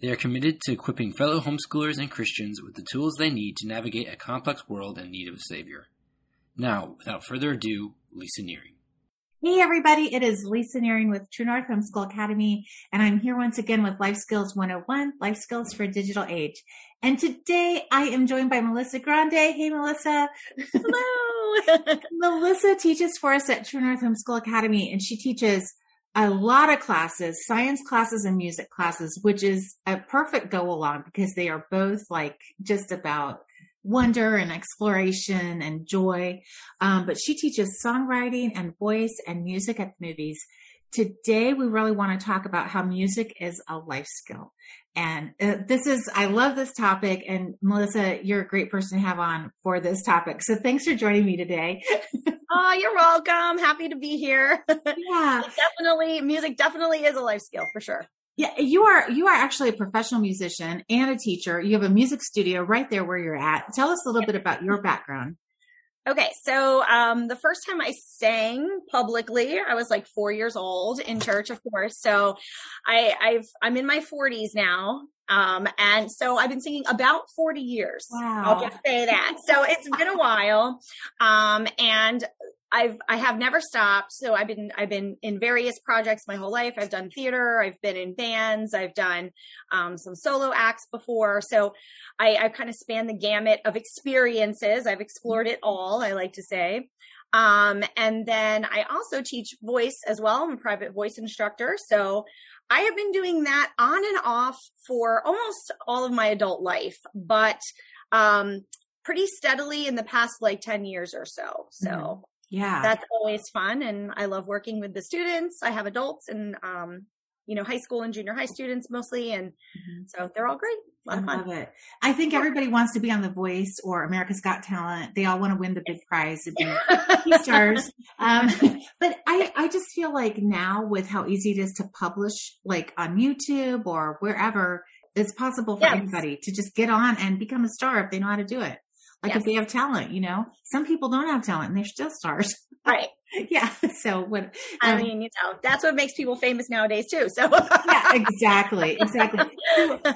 They are committed to equipping fellow homeschoolers and Christians with the tools they need to navigate a complex world in need of a Savior. Now, without further ado, Lisa Nehring. Hey everybody, it is Lisa Nehring with True North Homeschool Academy, and I'm here once again with Life Skills 101, Life Skills for a Digital Age. And today I am joined by Melissa Grande. Hey Melissa. Hello. Melissa teaches for us at True North Homeschool Academy, and she teaches a lot of classes, science classes and music classes, which is a perfect go along because they are both like just about wonder and exploration and joy. Um, but she teaches songwriting and voice and music at the movies. Today, we really want to talk about how music is a life skill. And uh, this is, I love this topic. And Melissa, you're a great person to have on for this topic. So thanks for joining me today. oh, you're welcome. Happy to be here. Yeah. definitely, music definitely is a life skill for sure. Yeah, you are you are actually a professional musician and a teacher. You have a music studio right there where you're at. Tell us a little bit about your background. Okay, so um, the first time I sang publicly, I was like four years old in church, of course. So I, I've I'm in my 40s now, um, and so I've been singing about 40 years. Wow. I'll just say that. So it's been a while. Um, and I've I have never stopped. So I've been I've been in various projects my whole life. I've done theater. I've been in bands. I've done um, some solo acts before. So I, I kind of span the gamut of experiences. I've explored it all. I like to say. Um, and then I also teach voice as well. I'm a private voice instructor. So I have been doing that on and off for almost all of my adult life, but um, pretty steadily in the past like 10 years or so. So. Mm-hmm yeah that's always fun and i love working with the students i have adults and um you know high school and junior high students mostly and mm-hmm. so they're all great I love it. I think everybody wants to be on The Voice or America's Got Talent. They all want to win the big prize to be stars. Um, but I, I just feel like now with how easy it is to publish, like on YouTube or wherever, it's possible for yes. anybody to just get on and become a star if they know how to do it. Like yes. if they have talent, you know, some people don't have talent and they're still stars. Right. yeah. So what, um, I mean, you know, that's what makes people famous nowadays too. So yeah, exactly. Exactly.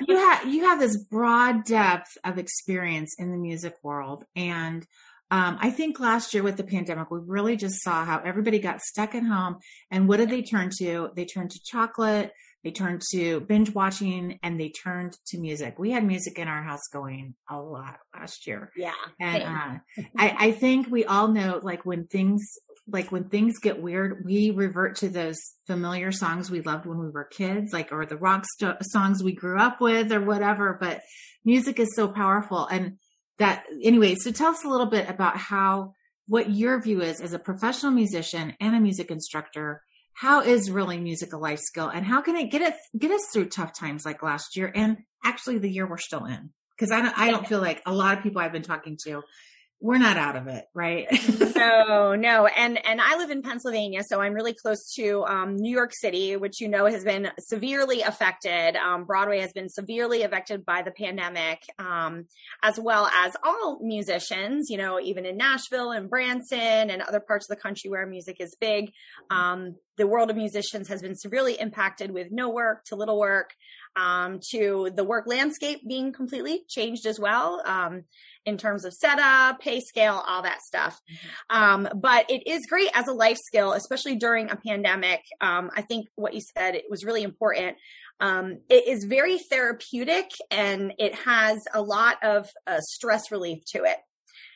you have, you have this broad depth of experience in the music world. And, um, I think last year with the pandemic, we really just saw how everybody got stuck at home. And what did they turn to? They turned to chocolate. They turned to binge watching and they turned to music. We had music in our house going a lot last year. Yeah. And uh, I, I think we all know like when things like when things get weird, we revert to those familiar songs we loved when we were kids, like or the rock st- songs we grew up with or whatever. But music is so powerful. And that anyway, so tell us a little bit about how what your view is as a professional musician and a music instructor how is really music a life skill and how can it get it get us through tough times like last year and actually the year we're still in? Because I don't I don't feel like a lot of people I've been talking to we're not out of it, right? no, no. And and I live in Pennsylvania, so I'm really close to um, New York City, which you know has been severely affected. Um, Broadway has been severely affected by the pandemic, um, as well as all musicians. You know, even in Nashville and Branson and other parts of the country where music is big, um, the world of musicians has been severely impacted with no work to little work. Um, to the work landscape being completely changed as well. Um, in terms of setup, pay scale, all that stuff. Mm-hmm. Um, but it is great as a life skill, especially during a pandemic. Um, I think what you said it was really important. Um, it is very therapeutic and it has a lot of uh, stress relief to it.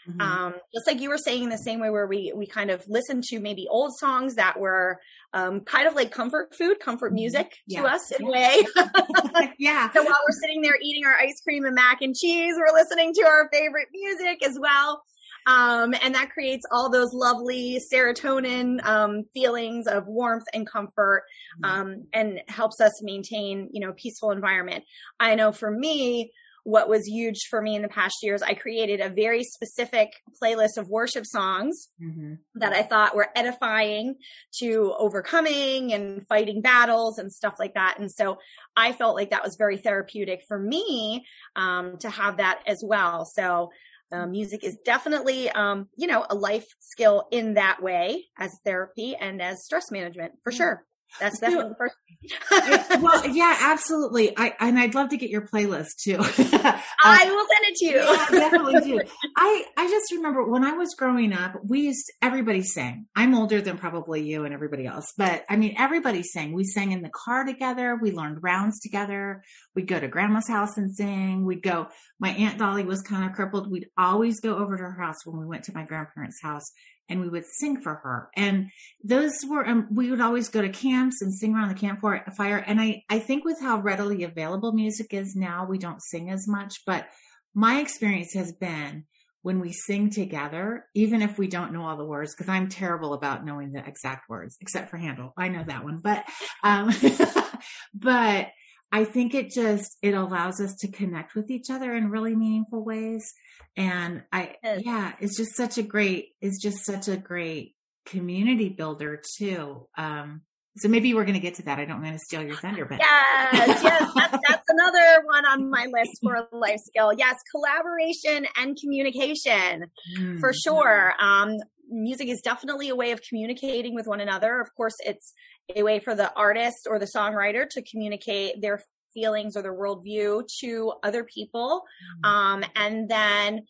Mm-hmm. Um, just like you were saying in the same way where we we kind of listened to maybe old songs that were um, kind of like comfort food, comfort mm-hmm. music yeah. to us in a way. yeah. So while we're sitting there eating our ice cream and mac and cheese, we're listening to our favorite music as well. Um, and that creates all those lovely serotonin um, feelings of warmth and comfort mm-hmm. um, and helps us maintain you know peaceful environment i know for me what was huge for me in the past years, I created a very specific playlist of worship songs mm-hmm. that I thought were edifying to overcoming and fighting battles and stuff like that. And so I felt like that was very therapeutic for me um, to have that as well. So um, music is definitely, um, you know, a life skill in that way as therapy and as stress management for sure. That's definitely the first. well, yeah, absolutely. I and I'd love to get your playlist too. uh, I will send it to you. yeah, definitely do. I I just remember when I was growing up, we used everybody sang. I'm older than probably you and everybody else, but I mean everybody sang. We sang in the car together. We learned rounds together. We'd go to grandma's house and sing. We'd go. My aunt Dolly was kind of crippled. We'd always go over to her house when we went to my grandparents' house and we would sing for her. And those were, um, we would always go to camps and sing around the campfire. And I, I think with how readily available music is now, we don't sing as much. But my experience has been when we sing together, even if we don't know all the words, because I'm terrible about knowing the exact words, except for Handel. I know that one, but, um, but I think it just, it allows us to connect with each other in really meaningful ways and i yes. yeah it's just such a great it's just such a great community builder too um so maybe we're going to get to that. I don't want to steal your thunder, but yes, yes, that's, that's another one on my list for a life skill. Yes, collaboration and communication mm-hmm. for sure. Um, music is definitely a way of communicating with one another. Of course, it's a way for the artist or the songwriter to communicate their feelings or their worldview to other people. Mm-hmm. Um, and then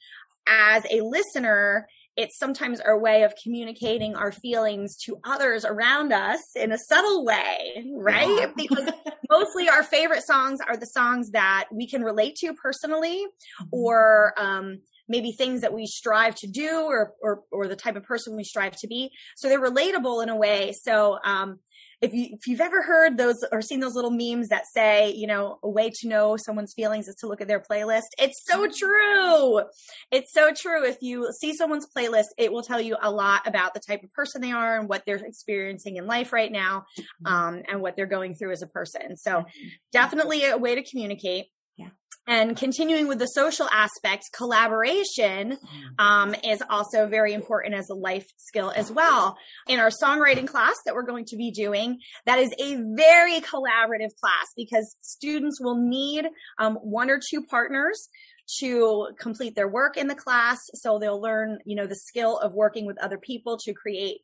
as a listener, it's sometimes our way of communicating our feelings to others around us in a subtle way, right? Because mostly our favorite songs are the songs that we can relate to personally mm-hmm. or, um, maybe things that we strive to do or, or, or the type of person we strive to be. So they're relatable in a way. So, um, if you if you've ever heard those or seen those little memes that say, you know, a way to know someone's feelings is to look at their playlist, it's so true. It's so true. If you see someone's playlist, it will tell you a lot about the type of person they are and what they're experiencing in life right now, mm-hmm. um, and what they're going through as a person. So, mm-hmm. definitely a way to communicate. And continuing with the social aspect, collaboration mm. um, is also very important as a life skill as well. In our songwriting class that we're going to be doing, that is a very collaborative class because students will need um, one or two partners to complete their work in the class. So they'll learn, you know, the skill of working with other people to create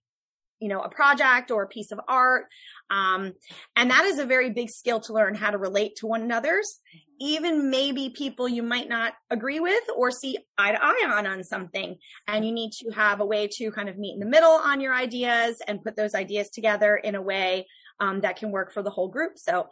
you know, a project or a piece of art. Um, and that is a very big skill to learn how to relate to one another's, even maybe people you might not agree with or see eye to eye on on something. And you need to have a way to kind of meet in the middle on your ideas and put those ideas together in a way um, that can work for the whole group. So,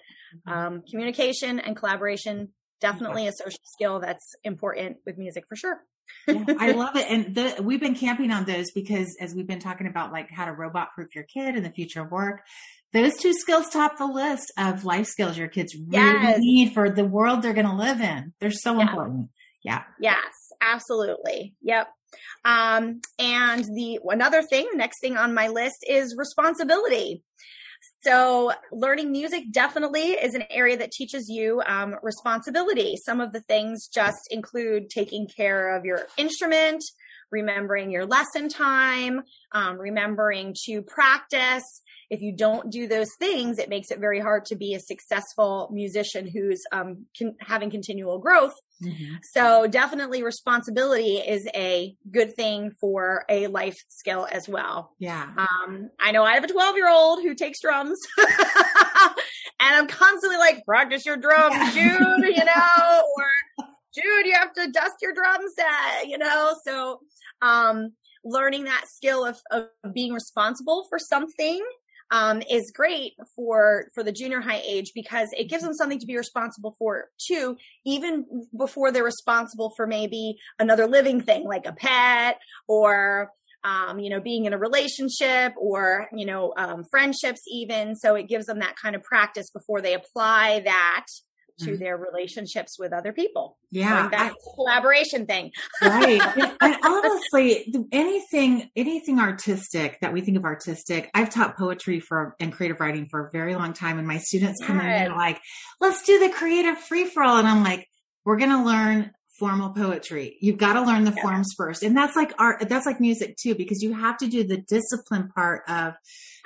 mm-hmm. um, communication and collaboration definitely a social skill that's important with music for sure yeah, I love it. And the, we've been camping on those because as we've been talking about like how to robot proof your kid in the future of work, those two skills top the list of life skills your kids really yes. need for the world they're going to live in. They're so yeah. important. Yeah. Yes, absolutely. Yep. Um, and the another thing, next thing on my list is responsibility. So learning music definitely is an area that teaches you um, responsibility. Some of the things just include taking care of your instrument, remembering your lesson time, um, remembering to practice, if you don't do those things, it makes it very hard to be a successful musician who's um, con- having continual growth. Mm-hmm. So definitely responsibility is a good thing for a life skill as well. Yeah. Um, I know I have a 12 year old who takes drums and I'm constantly like, practice your drums, Jude, you know, or Jude, you have to dust your drum set, you know? So, um, learning that skill of, of being responsible for something um, is great for for the junior high age because it gives them something to be responsible for too, even before they're responsible for maybe another living thing like a pet or um, you know being in a relationship or you know um, friendships even. So it gives them that kind of practice before they apply that to mm-hmm. their relationships with other people. Yeah. That collaboration thing. right. And honestly, anything, anything artistic that we think of artistic, I've taught poetry for and creative writing for a very long time. And my students come yes. in and they're like, let's do the creative free for all. And I'm like, we're going to learn formal poetry. You've got to learn the yeah. forms first. And that's like art, that's like music too, because you have to do the discipline part of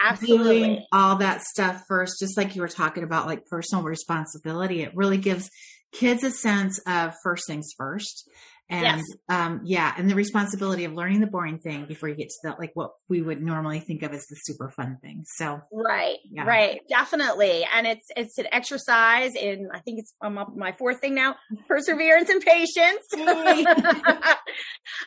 Absolutely. doing all that stuff first, just like you were talking about, like personal responsibility. It really gives kids a sense of first things first and yes. um yeah and the responsibility of learning the boring thing before you get to the like what we would normally think of as the super fun thing. So right yeah. right. Definitely. And it's it's an exercise in i think it's i'm up my fourth thing now perseverance and patience.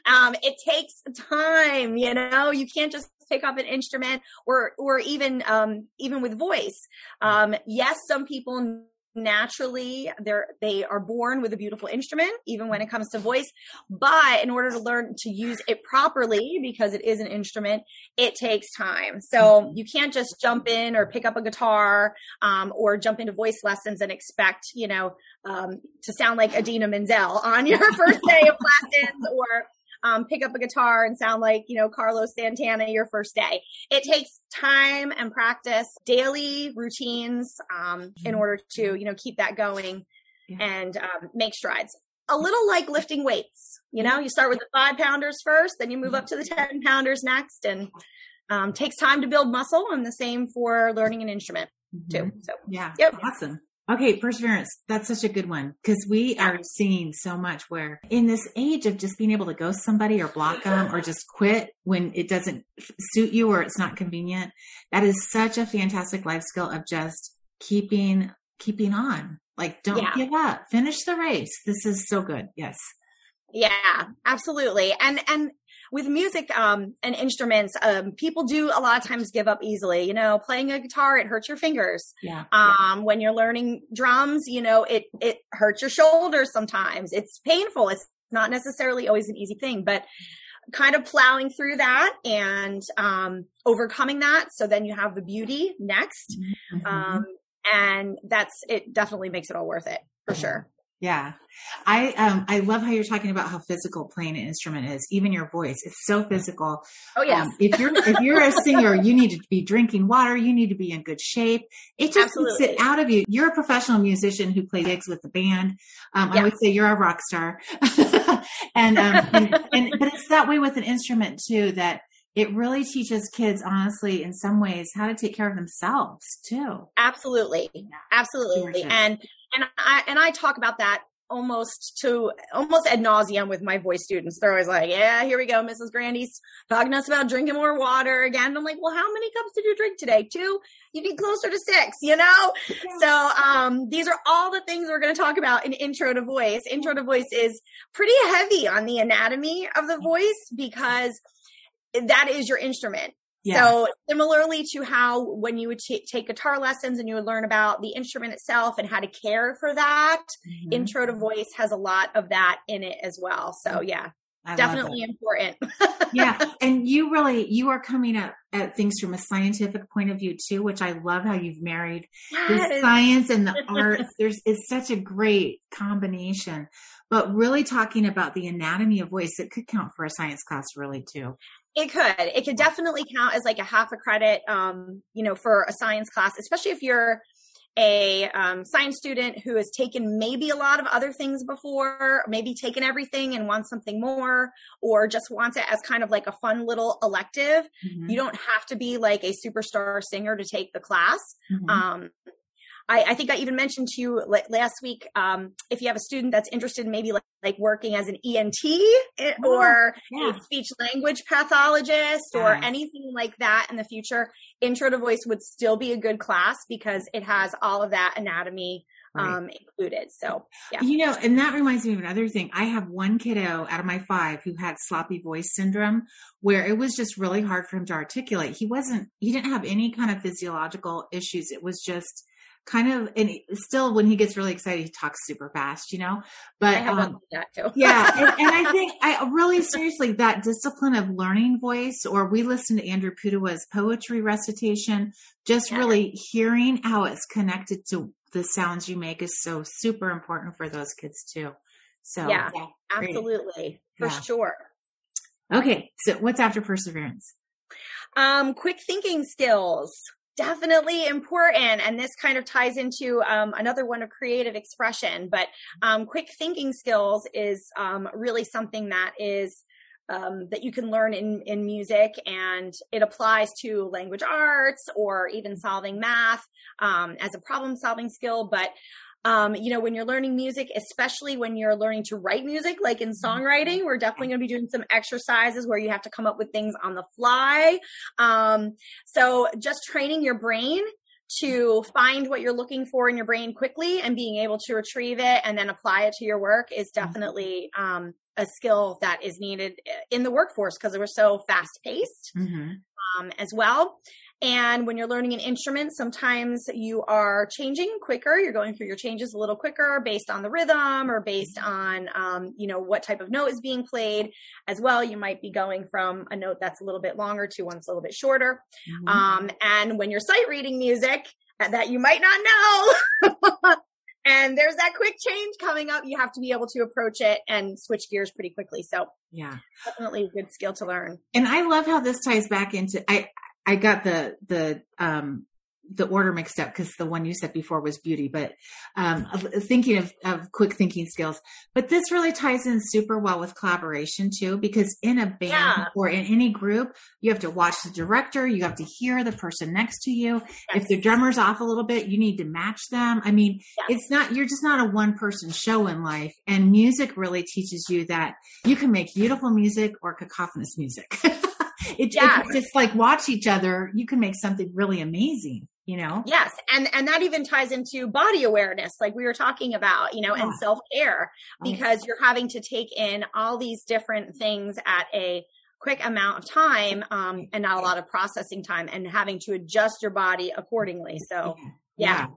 Um it takes time you know? You can't just pick up an instrument or or even um even with voice. Um yes some people naturally they're they are born with a beautiful instrument even when it comes to voice but in order to learn to use it properly because it is an instrument it takes time so mm-hmm. you can't just jump in or pick up a guitar um, or jump into voice lessons and expect you know um, to sound like Idina Menzel on your first day of lessons or um, pick up a guitar and sound like, you know, Carlos Santana your first day. It takes time and practice, daily routines, um, in mm-hmm. order to, you know, keep that going yeah. and um, make strides. A little like lifting weights, you know, you start with the five pounders first, then you move up to the 10 pounders next and um, takes time to build muscle and the same for learning an instrument too. Mm-hmm. So yeah, yep. awesome. Okay, perseverance. That's such a good one because we are seeing so much where in this age of just being able to ghost somebody or block them or just quit when it doesn't suit you or it's not convenient, that is such a fantastic life skill of just keeping keeping on. Like don't yeah. give up. Finish the race. This is so good. Yes. Yeah, absolutely. And and with music um, and instruments, um, people do a lot of times give up easily. You know, playing a guitar, it hurts your fingers. Yeah. Um, yeah. When you're learning drums, you know, it it hurts your shoulders sometimes. It's painful. It's not necessarily always an easy thing, but kind of plowing through that and um, overcoming that. So then you have the beauty next. Mm-hmm. Um, and that's it definitely makes it all worth it for sure. Yeah. I um I love how you're talking about how physical playing an instrument is. Even your voice, it's so physical. Oh yeah. Um, if you're if you're a singer, you need to be drinking water. You need to be in good shape. It just Absolutely. takes it out of you. You're a professional musician who plays gigs with the band. Um, I would say you're a rock star. and, um, and and but it's that way with an instrument too. That it really teaches kids honestly in some ways how to take care of themselves too absolutely absolutely and and I and I talk about that almost to almost ad nauseum with my voice students. They're always like, "Yeah, here we go, Mrs. Grandy's talking to us about drinking more water again." I'm like, "Well, how many cups did you drink today? Two? You need closer to six, you know." So um, these are all the things we're going to talk about in Intro to Voice. Intro to Voice is pretty heavy on the anatomy of the voice because that is your instrument. Yeah. So similarly to how when you would t- take guitar lessons and you would learn about the instrument itself and how to care for that, mm-hmm. intro to voice has a lot of that in it as well. So mm. yeah, I definitely important. yeah. And you really, you are coming up at things from a scientific point of view too, which I love how you've married yes. the science and the arts. There's, it's such a great combination, but really talking about the anatomy of voice, it could count for a science class really too. It could. It could definitely count as like a half a credit, um, you know, for a science class, especially if you're a um, science student who has taken maybe a lot of other things before, maybe taken everything and wants something more, or just wants it as kind of like a fun little elective. Mm-hmm. You don't have to be like a superstar singer to take the class. Mm-hmm. Um, I, I, think I even mentioned to you last week um, if you have a student that's interested in maybe like, like working as an ENT eh, oh, or yeah. a speech language pathologist or anything like that in the future, Intro to Voice would still be a good class because it has all of that anatomy right. um, included. So, yeah. You know, and that reminds me of another thing. I have one kiddo out of my five who had sloppy voice syndrome where it was just really hard for him to articulate. He wasn't, he didn't have any kind of physiological issues. It was just, kind of and still when he gets really excited he talks super fast you know? But um, yeah and, and, i think i really seriously that discipline of learning voice or we listen to andrew pudewa's poetry recitation just yeah. really hearing how it's connected to the sounds you make is so super important for those kids too. So yeah, yeah absolutely for yeah. sure. Okay so what's after perseverance? Um quick thinking skills definitely important. And this kind of ties into um, another one of creative expression. But um, quick thinking skills is um, really something that is um, that you can learn in, in music and it applies to language arts or even solving math um, as a problem solving skill. But um, you know, when you're learning music, especially when you're learning to write music, like in songwriting, we're definitely going to be doing some exercises where you have to come up with things on the fly. Um, so just training your brain to find what you're looking for in your brain quickly and being able to retrieve it and then apply it to your work is mm-hmm. definitely um, a skill that is needed in the workforce because we're so fast paced mm-hmm. um, as well. And when you're learning an instrument, sometimes you are changing quicker. You're going through your changes a little quicker based on the rhythm or based on, um, you know, what type of note is being played as well. You might be going from a note that's a little bit longer to one that's a little bit shorter. Mm-hmm. Um, and when you're sight reading music that you might not know, and there's that quick change coming up, you have to be able to approach it and switch gears pretty quickly. So yeah, definitely a good skill to learn. And I love how this ties back into, I, I got the the um the order mixed up because the one you said before was beauty, but um, thinking of, of quick thinking skills. But this really ties in super well with collaboration too, because in a band yeah. or in any group, you have to watch the director, you have to hear the person next to you. Yes. If the drummer's off a little bit, you need to match them. I mean, yes. it's not, you're just not a one person show in life. And music really teaches you that you can make beautiful music or cacophonous music. it, yeah. it's just like watch each other. You can make something really amazing. You know? Yes. And, and that even ties into body awareness, like we were talking about, you know, yeah. and self care because you're having to take in all these different things at a quick amount of time, um, and not a lot of processing time and having to adjust your body accordingly. So yeah. yeah.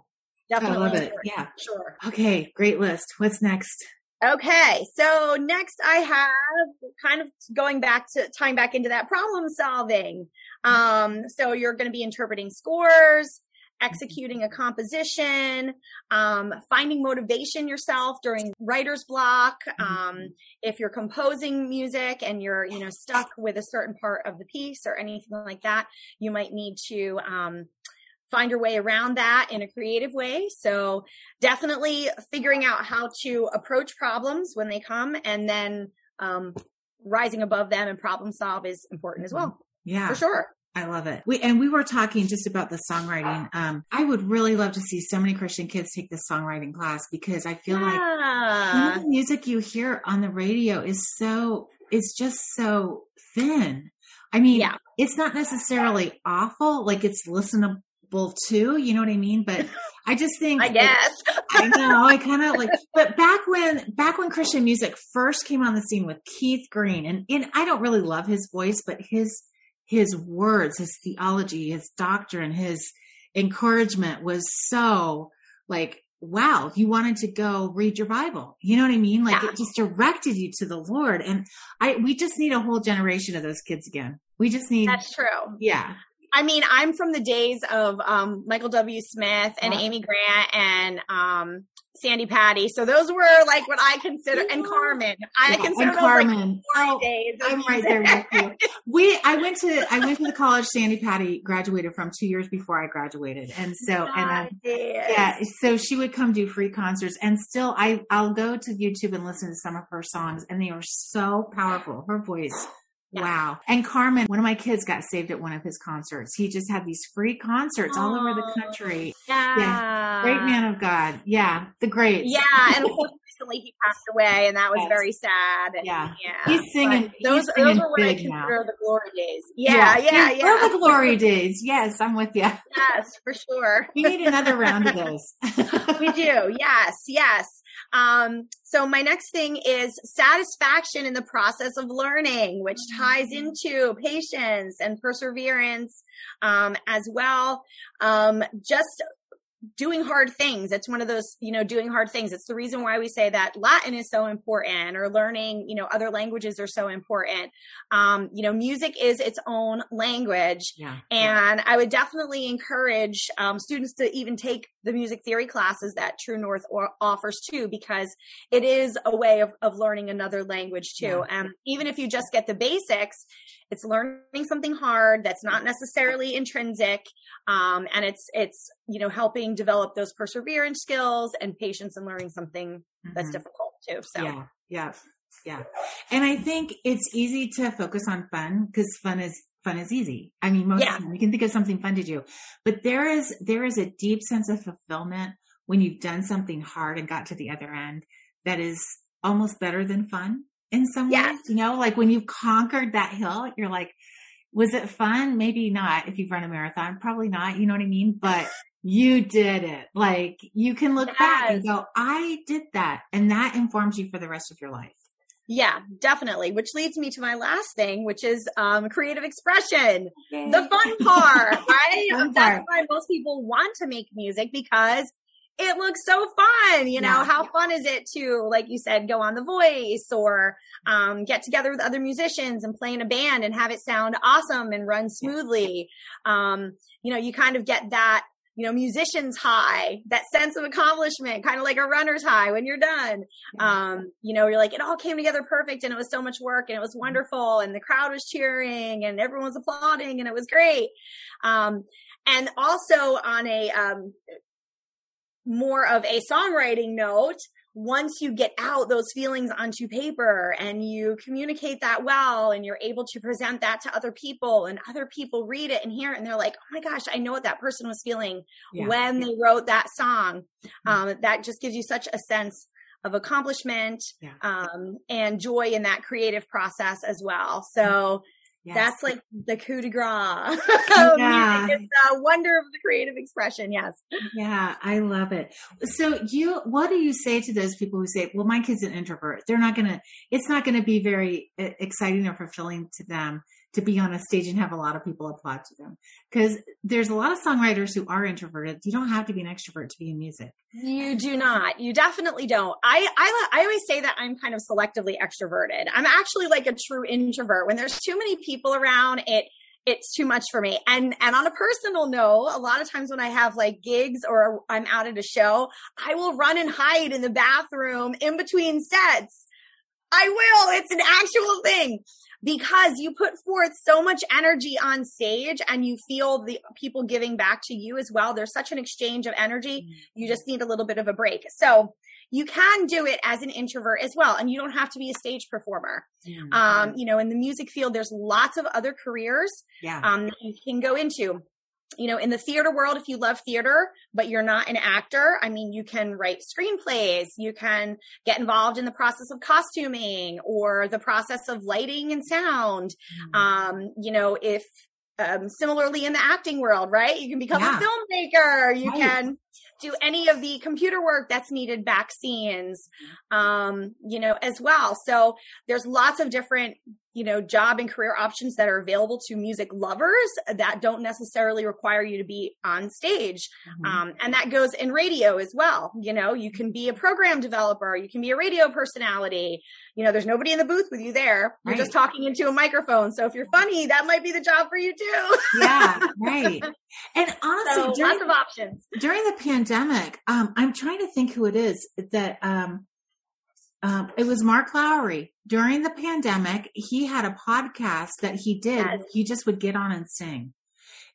Definitely. I love it. Yeah. Sure. Okay. Great list. What's next? Okay, so next I have kind of going back to tying back into that problem solving. Um, so you're going to be interpreting scores, executing a composition, um, finding motivation yourself during writer's block. Um, if you're composing music and you're, you know, stuck with a certain part of the piece or anything like that, you might need to, um, find your way around that in a creative way. So definitely figuring out how to approach problems when they come and then um, rising above them and problem solve is important as well. Yeah. For sure. I love it. We and we were talking just about the songwriting. Um, I would really love to see so many Christian kids take this songwriting class because I feel yeah. like the music you hear on the radio is so is just so thin. I mean, yeah. it's not necessarily awful, like it's listenable too. You know what I mean? But I just think I guess I know I kind of like. But back when back when Christian music first came on the scene with Keith Green, and, and I don't really love his voice, but his his words, his theology, his doctrine, his encouragement was so like wow, you wanted to go read your Bible. You know what I mean? Like yeah. it just directed you to the Lord. And I, we just need a whole generation of those kids again. We just need. That's true. Yeah. I mean, I'm from the days of um, Michael W. Smith and Amy Grant and um, Sandi Patty. So those were like what I consider, and Carmen. I yeah, consider those Carmen. like oh, days. I'm right there with you. We, I went to, I went to the college Sandi Patty graduated from two years before I graduated, and so and yeah, so she would come do free concerts, and still I, I'll go to YouTube and listen to some of her songs, and they are so powerful. Her voice yeah. Wow. And Carmen, one of my kids got saved at one of his concerts. He just had these free concerts all over the oh, country. Yeah. yeah. Great man of God. Yeah. The great. Yeah. And recently he passed away and that was yes. very sad. Yeah. yeah. He's singing. But those, he's singing those were what I consider now. the glory days. Yeah. Yeah. Yeah. yeah. the glory days. Yes. I'm with you. Yes, for sure. we need another round of those. we do. Yes. Yes. Um, so my next thing is satisfaction in the process of learning, which mm-hmm. ties into patience and perseverance um, as well. Um, just doing hard things. It's one of those, you know, doing hard things. It's the reason why we say that Latin is so important or learning, you know, other languages are so important. Um, you know, music is its own language. Yeah. And I would definitely encourage um, students to even take the music theory classes that True North or, offers too, because it is a way of, of learning another language too. Yeah. And even if you just get the basics, it's learning something hard that's not necessarily intrinsic. Um, and it's, it's, you know, helping develop those perseverance skills and patience in learning something that's Mhm. difficult too. So Yeah, yeah, yeah. And I think it's easy to focus on fun because fun is fun is easy. I mean, most Yeah. of the time you can think of something fun to do, but there is there is a deep sense of fulfillment when you've done something hard and got to the other end that is almost better than fun in some Yes. ways. You know, like when you've conquered that hill, you're like, was it fun? Maybe not. If you've run a marathon, probably not. You know what I mean? But you did it. Like you can look back and go, I did that. And that informs you for the rest of your life. yeah, definitely. Which leads me to my last thing, which is um, creative expression. the fun part, right? Fun That's part. why most people want to make music because it looks so fun. You know, Yeah. how fun is it to, like you said, go on The Voice or um, get together with other musicians and play in a band and have it sound awesome and run smoothly? Um, you know, you kind of get that. You know, musicians high, that sense of accomplishment, kind of like a runner's high when you're done. Um you know you're like it all came together perfect and it was so much work and it was wonderful and the crowd was cheering and everyone was applauding and it was great. Um and also on a um more of a songwriting note once you get out those feelings onto paper and you communicate that well and you're able to present that to other people and other people read it and hear it and they're like oh my gosh i know what that person was feeling Yeah. when they wrote that song. Um, that just gives you such a sense of accomplishment Yeah. um, and joy in that creative process as well. So Yes. that's like the coup de grace. Yeah. Music is the wonder of the creative expression. Yes. Yeah, I love it. So you, what do you say to those people who say, well, my kid's an introvert. They're not going to, it's not going to be very uh, exciting or fulfilling to them to be on a stage and have a lot of people applaud to them. Cause there's a lot of songwriters who are introverted. You don't have to be an extrovert to be in music. You do not. You definitely don't. I, I I always say that I'm kind of selectively extroverted. I'm actually like a true introvert. When there's too many people around, it it's too much for me. And and on a personal note, a lot of times when I have like gigs or I'm out at a show, I will run and hide in the bathroom in between sets. I will. It's an actual thing because you put forth so much energy on stage and you feel the people giving back to you as well. There's such an exchange of energy. You just need a little bit of a break. So you can do it as an introvert as well. And you don't have to be a stage performer. Mm-hmm. Um, you know, in the music field, there's lots of other careers yeah. um, that you can go into. You know, in the theater world, if you love theater, but you're not an actor, I mean, you can write screenplays, you can get involved in the process of costuming or the process of lighting and sound. Mhm. Um, you know, if um, similarly in the acting world, right? You can become Yeah. a filmmaker. You Right. can do any of the computer work that's needed back scenes, um, you know, as well. So there's lots of different, you know, job and career options that are available to music lovers that don't necessarily require you to be on stage. Mhm. Um, and that goes in radio as well. You know, you can be a program developer, you can be a radio personality. You know, there's nobody in the booth with you there. You're just talking into a microphone. So if you're funny, that might be the job for you too. yeah, right. And honestly, so during, lots of options. during the pandemic, um, I'm trying to think who it is that um, um, it was Mark Lowry. During the pandemic, he had a podcast that he did. Yes. He just would get on and sing.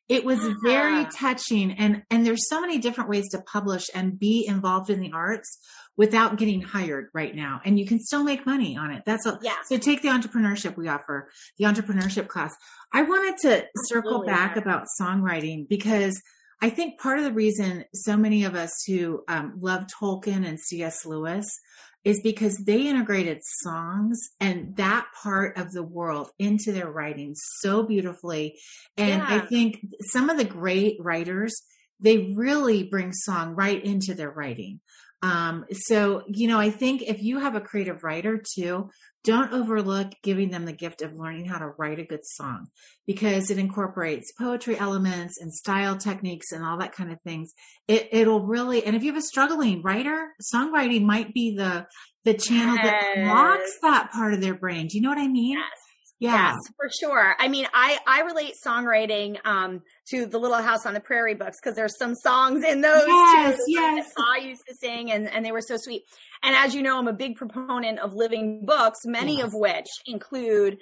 It was very Ah. touching, and and there's so many different ways to publish and be involved in the arts without getting hired right now, and you can still make money on it. That's what. Yeah. So take the entrepreneurship we offer, the entrepreneurship class. I wanted to circle back about songwriting because I think part of the reason so many of us who um, love Tolkien and C.S. Lewis is because they integrated songs and that part of the world into their writing so beautifully. And I think some of the great writers, they really bring song right into their writing. Um, so, you know, I think if you have a creative writer too, don't overlook giving them the gift of learning how to write a good song because it incorporates poetry elements and style techniques and all that kind of things. It, it'll really, and if you have a struggling writer, songwriting might be the, the channel yes. that unlocks that part of their brain. Do you know what I mean? Yes. Yes, for sure. I mean, I I relate songwriting um, to the Little House on the Prairie books because there's some songs in those yes, too yes. that I used to sing, and and they were so sweet. And as you know, I'm a big proponent of living books, many yes. of which include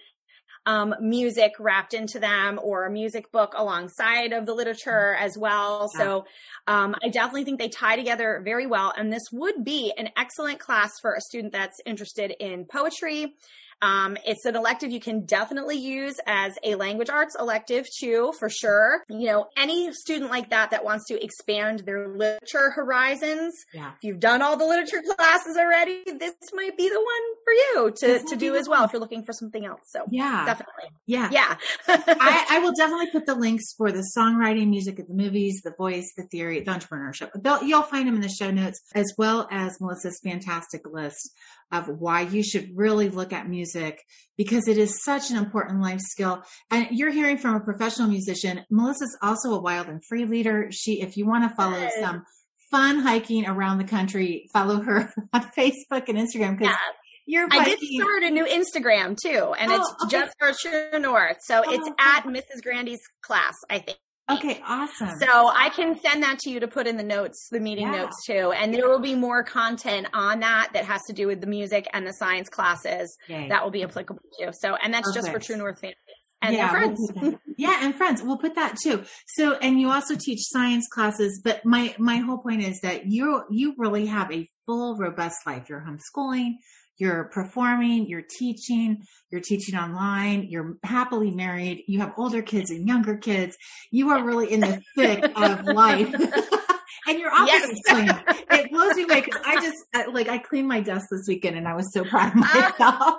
um, music wrapped into them or a music book alongside of the literature as well. Yeah. So um, I definitely think they tie together very well. And this would be an excellent class for a student that's interested in poetry um, it's an elective you can definitely use as a language arts elective too, for sure. You know, any student like that that wants to expand their literature horizons, yeah. if you've done all the literature classes already, this might be the one for you to, to do as well if you're looking for something else. So yeah, definitely. Yeah. Yeah. I, I, will definitely put the links for the songwriting, music of the movies, the voice, the theory, the entrepreneurship. They'll, you'll find them in the show notes as well as Melissa's fantastic list of why you should really look at music because it is such an important life skill. And you're hearing from a professional musician. Melissa's also a wild and free leader. She, if you want to follow yes. some fun hiking around the country, follow her on Facebook and Instagram because yeah. You're I did start a new Instagram too, and oh, it's okay. just for True North. So oh, it's okay. at Mrs. Grandy's class, I think. Okay, awesome. So I can send that to you to put in the notes, the meeting yeah. notes too. And there will be more content on that that has to do with the music and the science classes Yay. that will be applicable to. So, and that's Perfect. just for True North families and yeah, friends. We'll yeah, and friends. We'll put that too. So, and you also teach science classes, but my, my whole point is that you, you really have a full, robust life. You're homeschooling, you're performing, you're teaching, you're teaching online, you're happily married, you have older kids and younger kids. You are really in the thick of life. and your office yes. is clean. It blows me away because I just like I cleaned my desk this weekend and I was so proud of myself.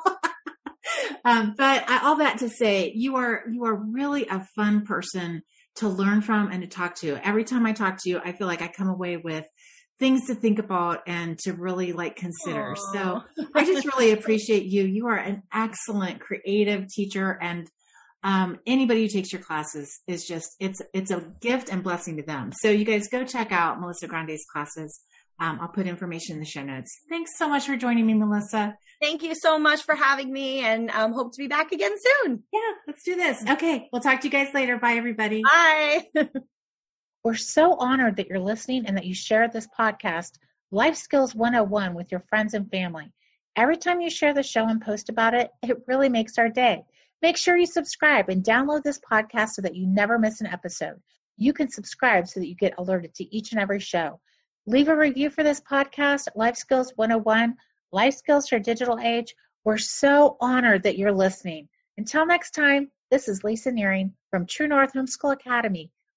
um, but I, all that to say, you are you are really a fun person to learn from and to talk to. Every time I talk to you, I feel like I come away with things to think about and to really like consider. Aww. So I just really appreciate you. You are an excellent creative teacher and um, anybody who takes your classes is just it's it's a gift and blessing to them. So you guys go check out Melissa Grande's classes. Um, I'll put information in the show notes. Thanks so much for joining me, Melissa. Thank you so much for having me and um, hope to be back again soon. Yeah, let's do this. Okay, we'll talk to you guys later. Bye, everybody. Bye. We're so honored that you're listening and that you share this podcast, Life Skills 101, with your friends and family. Every time you share the show and post about it, it really makes our day. Make sure you subscribe and download this podcast so that you never miss an episode. You can subscribe so that you get alerted to each and every show. Leave a review for this podcast, Life Skills 101, Life Skills for Digital Age. We're so honored that you're listening. Until next time, this is Lisa Nehring from True North Homeschool Academy.